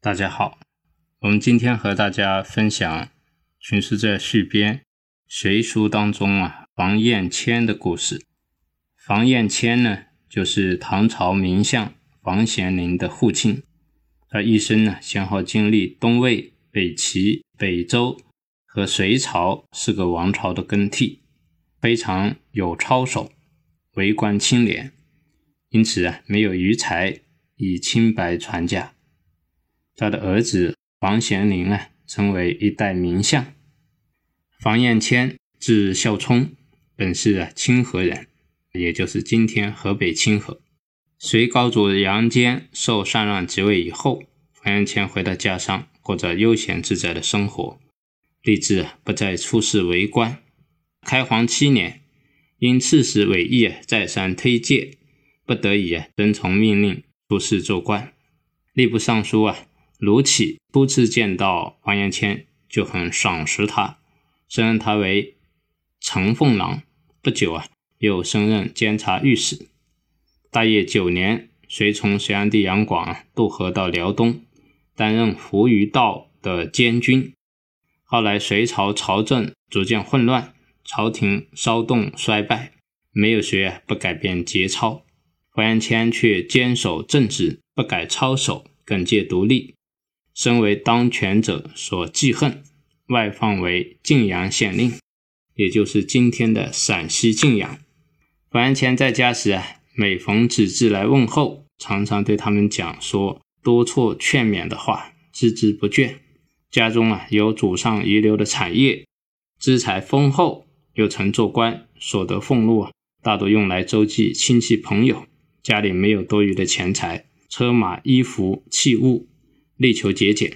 大家好，我们今天和大家分享《群书在续编·隋书》当中啊，房彦谦的故事。房彦谦呢，就是唐朝名相房玄龄的父亲。他一生呢，先后经历东魏、北齐、北周。和隋朝四个王朝的更替，非常有操守，为官清廉，因此啊，没有余才以清白传家。他的儿子房玄龄啊，成为一代名相。房彦谦字孝聪，本是啊清河人，也就是今天河北清河。隋高祖杨坚受禅让即位以后，房彦谦回到家乡，过着悠闲自在的生活。立志不再出仕为官。开皇七年，因刺史韦义再三推荐，不得已遵从命令出仕做官。吏部尚书啊卢杞初次见到房彦谦，就很赏识他，升任他为承奉郎。不久啊，又升任监察御史。大业九年，随从隋炀帝杨广渡河到辽东，担任扶余道的监军。后来，隋朝朝政逐渐混乱，朝廷骚动衰败，没有谁啊不改变节操。房彦谦却坚守正直，不改操守，耿介独立，身为当权者所记恨，外放为晋阳县令，也就是今天的陕西晋阳。房彦谦在家时啊，每逢子侄来问候，常常对他们讲说多错劝勉的话，孜孜不倦。家中啊有祖上遗留的产业，资财丰厚，又曾做官，所得俸禄啊大多用来周济亲戚朋友，家里没有多余的钱财，车马衣服器物，力求节俭。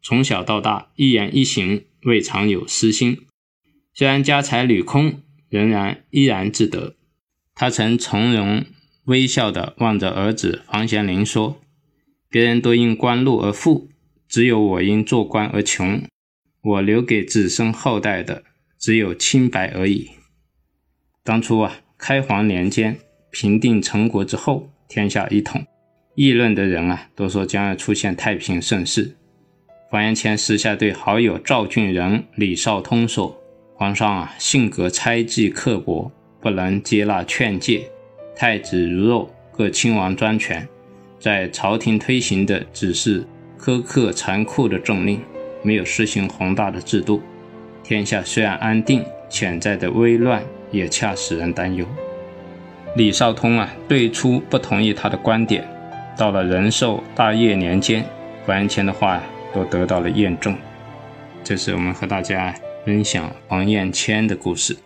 从小到大，一言一行未尝有私心。虽然家财屡空，仍然依然自得。他曾从容微笑地望着儿子房玄龄说：“别人都因官禄而富。”只有我因做官而穷，我留给子孙后代的只有清白而已。当初啊，开皇年间平定陈国之后，天下一统，议论的人啊都说将要出现太平盛世。房彦谦私下对好友赵俊仁、李少通说：“皇上啊，性格猜忌刻薄，不能接纳劝诫。太子如肉，各亲王专权，在朝廷推行的只是。”苛刻残酷的政令，没有实行宏大的制度，天下虽然安定，潜在的危乱也恰使人担忧。李少通啊，最初不同意他的观点，到了仁寿大业年间，王彦谦的话都得到了验证。这是我们和大家分享王彦谦的故事。